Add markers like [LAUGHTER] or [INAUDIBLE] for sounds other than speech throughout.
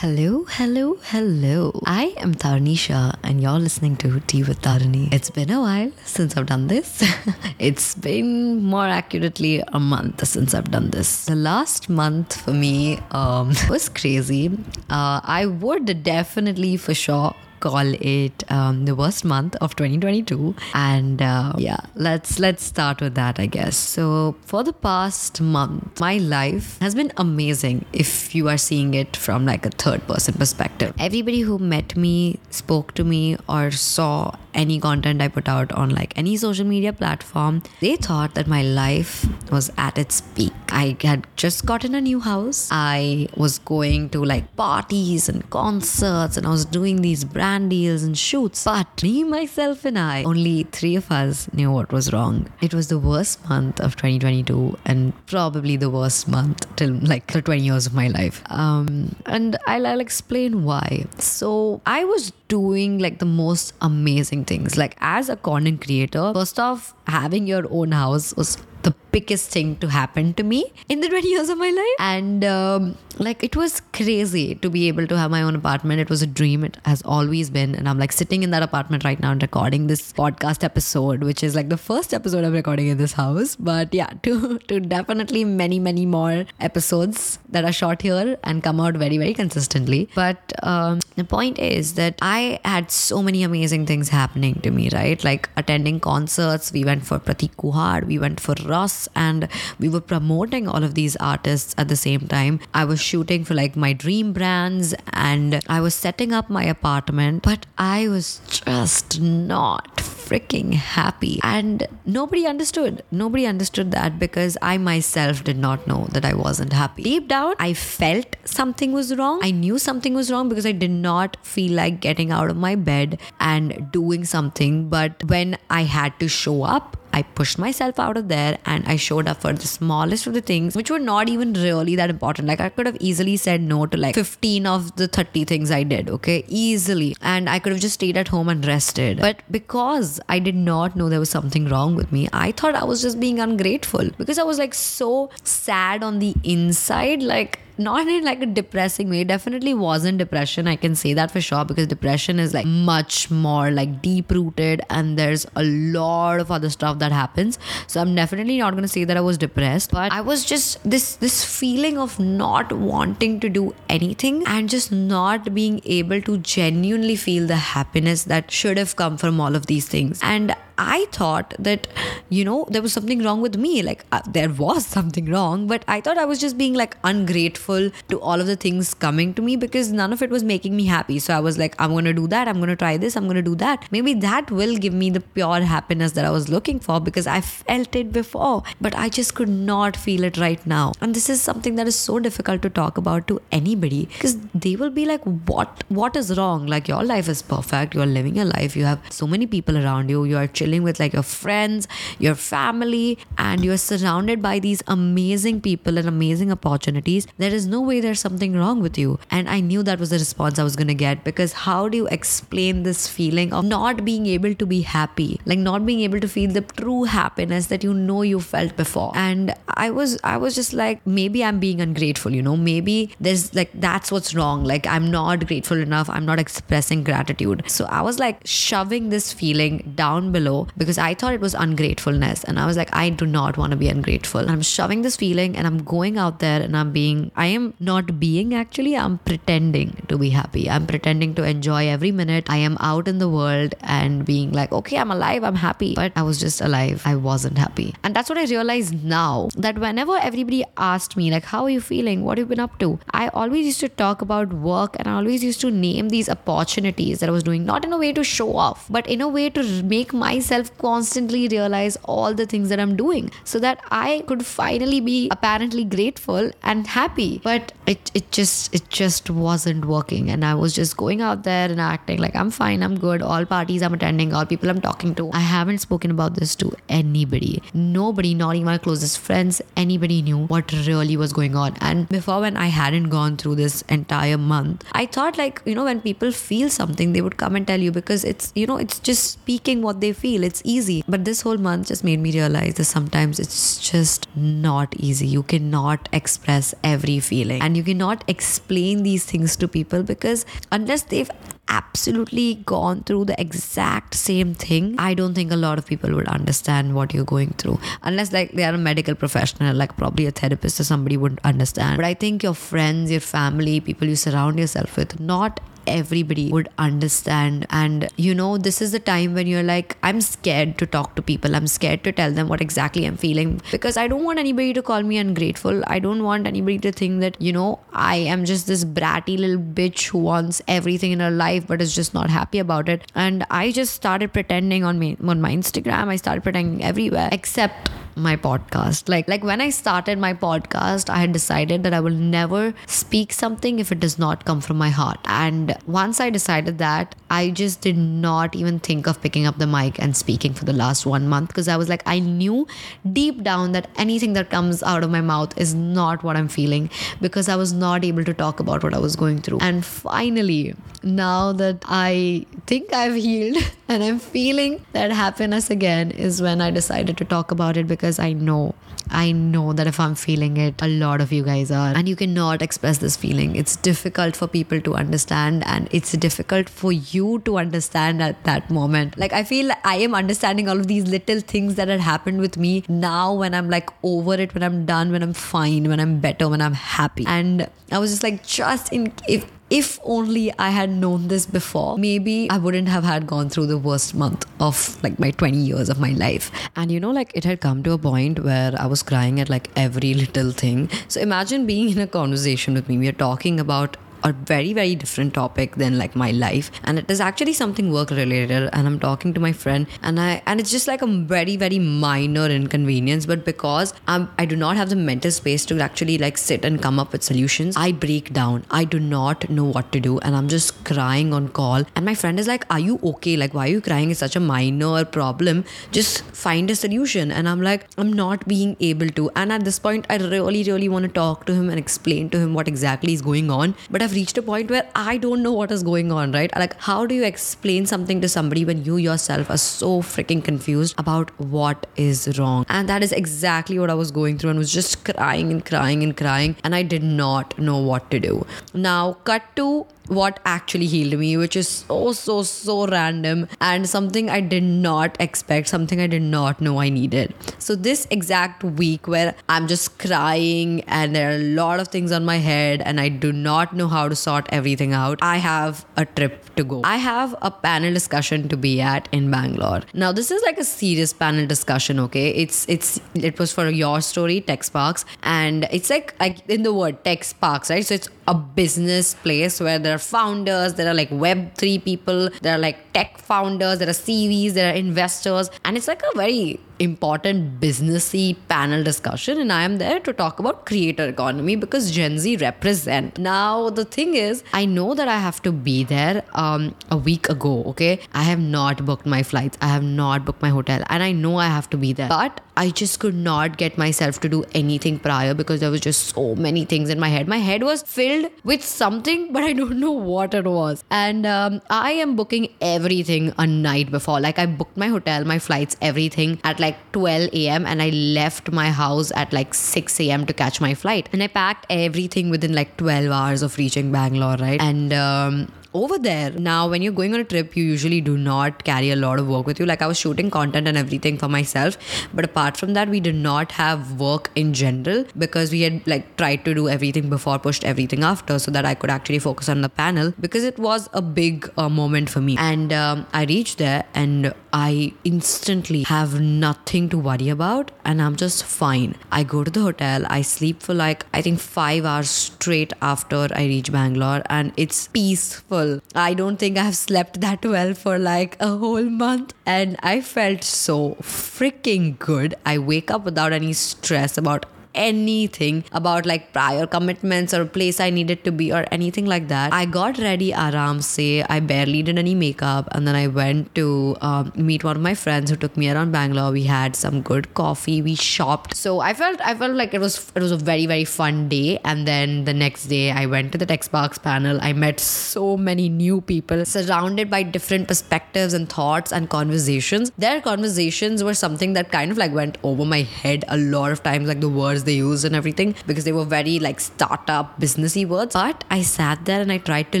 Hello, hello, hello. I am Tarini Shah, and you're listening to Tea with Tarini. It's been a while since I've done this. [LAUGHS] it's been more accurately a month since I've done this. The last month for me um, [LAUGHS] was crazy. Uh, I would definitely for sure call it um, the worst month of 2022 and uh, yeah. let's let's start with that i guess. So for the past month my life has been amazing if you are seeing it from like a third person perspective everybody who met me spoke to me or saw any content I put out on like any social media platform, they thought that my life was at its peak. I had just gotten a new house. I was going to like parties and concerts and I was doing these brand deals and shoots. But me, myself, and I, only three of us knew what was wrong. It was the worst month of 2022 and probably the worst month till like the 20 years of my life. Um, and I'll, I'll explain why. So I was doing like the most amazing things. Like as a content creator, first off, having your own house was the biggest thing to happen to me in the [LAUGHS] 20 years of my life. And um, like it was crazy to be able to have my own apartment. It was a dream. It has always been. And I'm like sitting in that apartment right now and recording this podcast episode, which is like the first episode I'm recording in this house. But yeah, [LAUGHS] to, to definitely many, many more episodes that are shot here and come out very, very consistently. But um, the point is that I had so many amazing things happening to me, right? Like attending concerts. We went for Prateek Kuhad, we went for Russ, and we were promoting all of these artists at the same time. I was shooting for like my dream brands and I was setting up my apartment, but I was just not freaking happy. And nobody understood. Nobody understood that because I myself did not know that I wasn't happy. Deep down, I felt something was wrong. I knew something was wrong because I did not feel like getting out of my bed and doing something. But when I had to show up, I pushed myself out of there and I showed up for the smallest of the things, which were not even really that important. Like I could have easily said no to like 15 of the 30 things I did, okay? Easily. And I could have just stayed at home and rested. But because I did not know there was something wrong with me, I thought I was just being ungrateful because I was like so sad on the inside. Like, not in like a depressing way. It definitely wasn't depression. I can say that for sure because depression is like much more like deep rooted and there's a lot of other stuff that happens. So I'm definitely not gonna say that I was depressed, but I was just this this feeling of not wanting to do anything and just not being able to genuinely feel the happiness that should have come from all of these things. And I thought that, you know, there was something wrong with me. Like, uh, there was [LAUGHS] something wrong, but I thought I was just being like ungrateful to all of the things coming to me because none of it was making me happy. So I was like, I'm going to do that. I'm going to try this. I'm going to do that. Maybe that will give me the pure happiness that I was looking for because I felt it before, but I just could not feel it right now. And this is something that is so difficult to talk about to anybody because they will be like, what, what is wrong? Like, your life is perfect. You're living your life. You have so many people around you. You are with like your friends, your family, and you're surrounded by these amazing people and amazing opportunities, there is no way there's something wrong with you. And I knew that was the response I was going to get because how do you explain this feeling of not being able to be happy, like not being able to feel the true happiness that you know you felt before? And I was, I was just like, maybe I'm being ungrateful, you know, maybe there's like, that's what's wrong. Like, I'm not grateful enough. I'm not expressing gratitude. So I was like shoving this feeling down below because I thought it was ungratefulness. And I was like, I do not want to be ungrateful. And I'm shoving this feeling and I'm going out there and I'm being, I am not being actually, I'm pretending to be happy. I'm pretending to enjoy every minute. I am out in the world and being like, okay, I'm alive, I'm happy. But I was just alive. I wasn't happy. And that's what I realized now that whenever everybody asked me, like, how are you feeling? What have you been up to? I always used to talk about work and I always used to name these opportunities that I was doing, not in a way to show off, but in a way to make myself myself constantly realize all the things that I'm doing so that I could finally be apparently grateful and happy. But it, it just it just wasn't working. And I was just going out there and acting like I'm fine, I'm good. All parties I'm attending, all people I'm talking to. I haven't spoken about this to anybody. Nobody, not even my closest friends, anybody knew what really was going on. And before when I hadn't gone through this entire month, I thought like, you know, when people feel something, they would come and tell you because it's, you know, it's just speaking what they feel feel. It's easy. But this whole month just made me realize that sometimes it's just not easy. You cannot express every feeling and you cannot explain these things to people because unless they've absolutely gone through the exact same thing, I don't think a lot of people would understand what you're going through. Unless like they are a medical professional, like probably a therapist or somebody would understand. But I think your friends, your family, people you surround yourself with, not everybody would understand. And you know, this is the time when you're like, I'm scared to talk to people. I'm scared to tell them what exactly I'm feeling because I don't want anybody to call me ungrateful. I don't want anybody to think that, you know, I am just this bratty little bitch who wants everything in her life but is just not happy about it. And I just started pretending on me on my Instagram. I started pretending everywhere except my podcast. Like like when i started my podcast i had decided that i will never speak something if it does not come from my heart. And once i decided that i just did not even think of picking up the mic and speaking for the last one month because i was like i knew deep down that anything that comes out of my mouth is not what i'm feeling because i was not able to talk about what i was going through. And finally now that i think i've healed [LAUGHS] and i'm feeling that happiness again is when i decided to talk about it because because I know I know that if I'm feeling it, a lot of you guys are. And you cannot express this feeling. It's difficult for people to understand, and it's difficult for you to understand at that moment. Like, I feel I am understanding all of these little things that had happened with me now when I'm like over it, when I'm done, when I'm fine, when I'm better, when I'm happy. And I was just like, just in if if only I had known this before, maybe I wouldn't have had gone through the worst month of like my 20 years of my life. And you know, like it had come to a point where I was crying at like every little thing. So imagine being in a conversation with me. We are talking about a very very different topic than like my life. And it is actually something work related and i'm talking to my friend and i and it's just like a very very minor inconvenience but because i'm i do not have the mental space to actually like sit and come up with solutions i break down. I do not know what to do and i'm just crying on call. And my friend is like are you okay? Like why are you crying? It's such a minor problem. Just find a solution. And i'm like i'm not being able to. And at this point i really really want to talk to him and explain to him what exactly is going on. But I've reached a point where I don't know what is going on, right? Like, how do you explain something to somebody when you yourself are so freaking confused about what is wrong? And that is exactly what I was going through and was just crying and crying and crying. And I did not know what to do. Now, cut to what actually healed me, which is so, so, so random and something I did not expect, something I did not know I needed. So, this exact week where I'm just crying and there are a lot of things on my head and I do not know how to sort everything out, I have a trip to go. I have a panel discussion to be at in Bangalore. Now, this is like a serious panel discussion, okay? It's, it's, it was for YourStory, Tech Sparks, and it's like, like in the word Tech Sparks, right? So, it's a business place where there are founders, there are like Web3 people, there are like tech founders, there are CVs, there are investors, and it's like a very important businessy panel discussion and I am there to talk about creator economy because Gen Z represent. Now the thing is, I know that I have to be there um, a week ago. Okay, I have not booked my flights, I have not booked my hotel, and I know I have to be there. But I just could not get myself to do anything prior because there was just so many things in my head. My head was filled with something, but I don't know what it was. And um, I am booking everything a night before. Like I booked my hotel, my flights, everything at like like 12 a.m. and I left my house at like 6 a.m. to catch my flight. And I packed everything within like 12 hours of reaching Bangalore, right? And um, over there. Now, when you're going on a trip, you usually do not carry a lot of work with you. Like I was shooting content and everything for myself, but apart from that, we did not have work in general because we had like tried to do everything before, pushed everything after, so that I could actually focus on the panel because it was a big uh, moment for me. And um, I reached there and I instantly have nothing to worry about, and I'm just fine. I go to the hotel, I sleep for like I think five hours straight after I reach Bangalore, and it's peaceful I don't think I've slept that well for like a whole month. And I felt so freaking good. I wake up without any stress about anything about like prior commitments or place I needed to be or anything like that. I got ready aram se. I barely did any makeup and then I went to um, meet one of my friends who took me around Bangalore. We had some good coffee. We shopped. So I felt I felt like it was it was a very very fun day. And then the next day I went to the Tech Sparks panel. I met so many new people surrounded by different perspectives and thoughts and conversations. Their conversations were something that kind of like went over my head a lot of times, like the words they used and everything, because they were very like startup businessy words. But I sat there and I tried to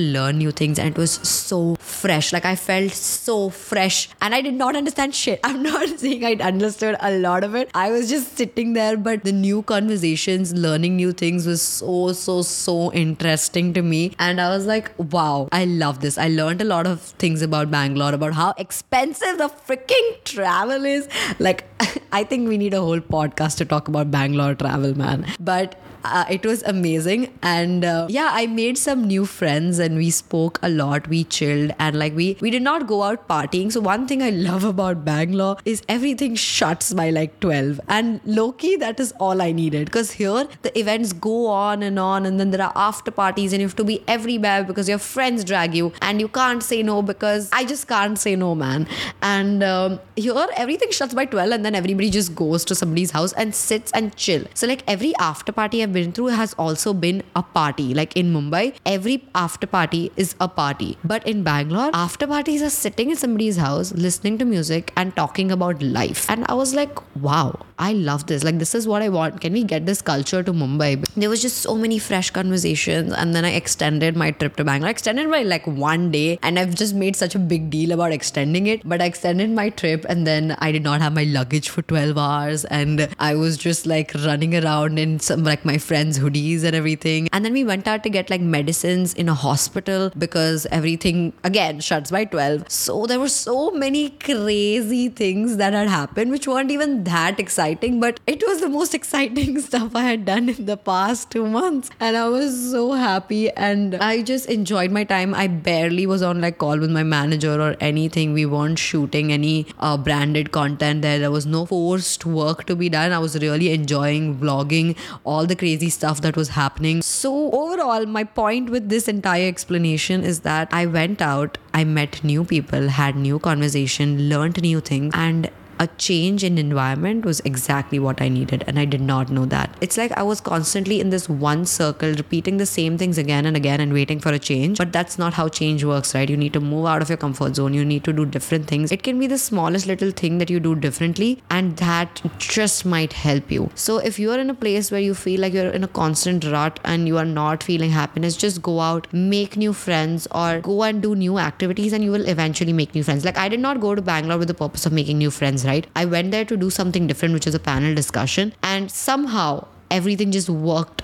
learn new things and it was so fresh. Like I felt so fresh and I did not understand shit. [LAUGHS] I'm not saying I understood a lot of it. I was just sitting there, but the new conversations, learning new things was so, so, so interesting to me. And I was like, wow, I love this. I learned a lot of things about Bangalore, about how expensive the freaking travel is. Like, [LAUGHS] I think we need a whole podcast to talk about Bangalore travel, man. But uh, it was amazing. And uh, yeah i made some new friends and we spoke a lot. We chilled and like we we did not go out partying. So one thing i love about bangalore is everything shuts by like 12 and low-key that is all i needed. Because here the events go on and on and then there are after parties and you have to be everywhere because your friends drag you and you can't say no because i just can't say no man. And um, here everything shuts by 12 and then everybody just goes to somebody's house and sits and chill. So like every after party I've been through has also been a party. Like in Mumbai, every after party is a party. But in Bangalore, after parties are sitting in somebody's house, listening to music and talking about life. And I was like, wow, I love this. Like, this is what I want. Can we get this culture to Mumbai? There was just so many fresh conversations. And then I extended my trip to Bangalore. I extended by like one day. And I've just made such a big deal about extending it. But I extended my trip and then I did not have my luggage for 12 hours. And I was just like running around in some like my friends' hoodies and everything. And then we went out to get like medicines in a hospital because everything again shuts by 12. So there were so many crazy things that had happened, which weren't even that exciting, but it was the most [LAUGHS] exciting stuff I had done in the past two months. And I was so happy and I just enjoyed my time. I barely was on like call with my manager or anything. We weren't shooting any uh, branded content there. There was no forced work to be done. I was really enjoying vlogging all the crazy stuff that was happening. So, overall, my point with this entire explanation is that I went out, I met new people, had new conversation, learned new things, and a change in environment was exactly what I needed. And I did not know that. It's like I was constantly in this one circle, repeating the same things again and again and waiting for a change. But that's not how change works, right? You need to move out of your comfort zone. You need to do different things. It can be the smallest little thing that you do differently, and that just might help you. So if you are in a place where you feel like you're in a constant rut and you are not feeling happiness, just go out, make new friends, or go and do new activities, and you will eventually make new friends. Like I did not go to Bangalore with the purpose of making new friends, right? I went there to do something different, which is a panel discussion, and somehow everything just worked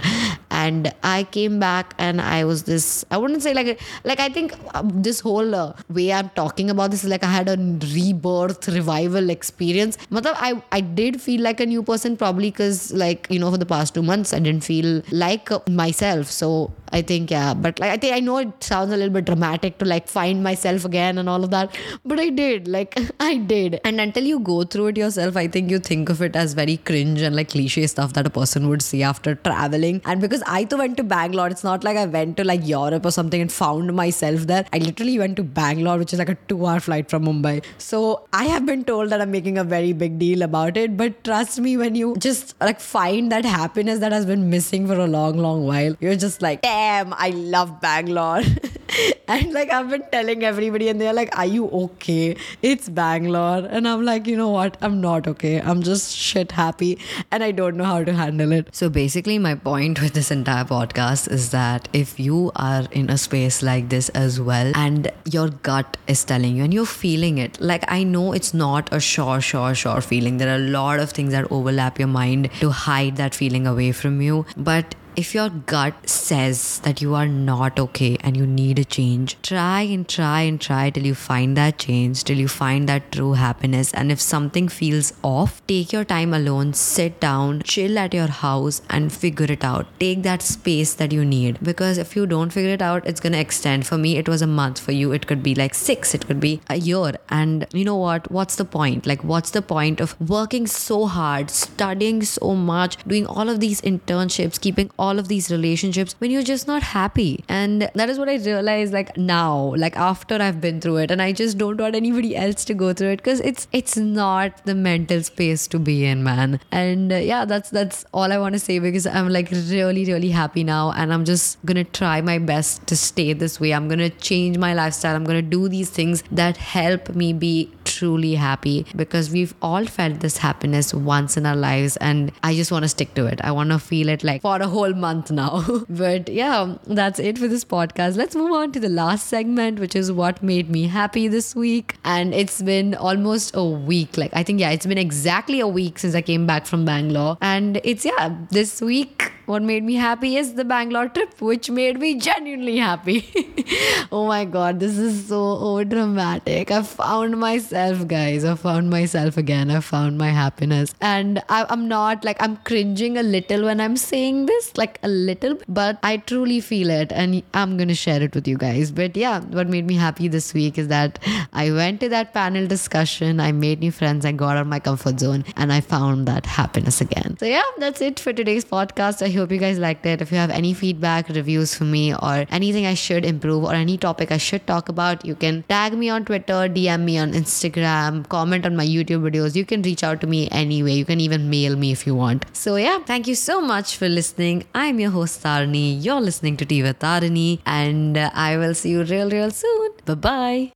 and i came back and i was this i wouldn't say like like i think um, this whole uh, way i'm talking about this is like i had a rebirth revival experience Matlab, i i did feel like a new person probably because like you know for the past two months i didn't feel like uh, myself so I think yeah, but like I think I know it sounds a little bit dramatic to like find myself again and all of that, but I did like [LAUGHS] I did. And until you go through it yourself, I think you think of it as very cringe and like cliche stuff that a person would see after traveling. And because I too went to Bangalore, it's not like I went to like Europe or something and found myself there. I literally went to Bangalore, which is like a two-hour flight from Mumbai. So I have been told that I'm making a very big deal about it, but trust me, when you just like find that happiness that has been missing for a long, long while, you're just like, damn, I love Bangalore. [LAUGHS] and like I've been telling everybody, and they're like, Are you okay? It's Bangalore. And I'm like, You know what? I'm not okay. I'm just shit happy and I don't know how to handle it. So basically, my point with this entire podcast is that if you are in a space like this as well, and your gut is telling you and you're feeling it, like I know it's not a sure, sure, sure feeling. There are a lot of things that overlap your mind to hide that feeling away from you. But if your gut says that you are not okay and you need a change, try and try and try till you find that change, till you find that true happiness. And if something feels off, take your time alone, sit down, chill at your house, and figure it out. Take that space that you need because if you don't figure it out, it's gonna extend. For me, it was a month. For you, it could be like six, it could be a year. And you know what? What's the point? Like, what's the point of working so hard, studying so much, doing all of these internships, keeping all of these relationships when you're just not happy? And that is what I realized like now, like after I've been through it, and I just don't want anybody else to go through it because it's it's not the mental space to be in, man. And uh, yeah, that's that's all I want to say because I'm like really really happy now, and I'm just gonna try my best to stay this way. I'm gonna change my lifestyle. I'm gonna do these things that help me be truly happy because we've all felt this happiness once in our lives and I just want to stick to it. I want to feel it like for a whole month now. [LAUGHS] but yeah, that's it for this podcast. Let's move on to the last segment, which is what made me happy this week. And it's been almost a week. Like, I think, yeah, it's been exactly a week since I came back from Bangalore. And it's, yeah, this week what made me happy is the Bangalore trip, which made me genuinely happy. [LAUGHS] oh my god, this is so over dramatic. I found myself, guys. I found myself again. I found my happiness. And I, am not like, I'm cringing a little when I'm saying this, like a little, but I truly feel it. And I'm to share it with you guys. But yeah, what made me happy this week is that I went to that panel discussion, I made new friends, I got out of my comfort zone, and I found that happiness again. So yeah, that's it for today's podcast. I hope you guys liked it. If you have any feedback, reviews for me, or anything I should improve, or any topic I should talk about, you can tag me on Twitter, DM me on Instagram, comment on my YouTube videos. You can reach out to me anyway. You can even mail me if you want. So, yeah, thank you so much for listening. I'm your host, Tarini. You're listening to Tea with Tarini, and I will see you real, real soon. Bye bye.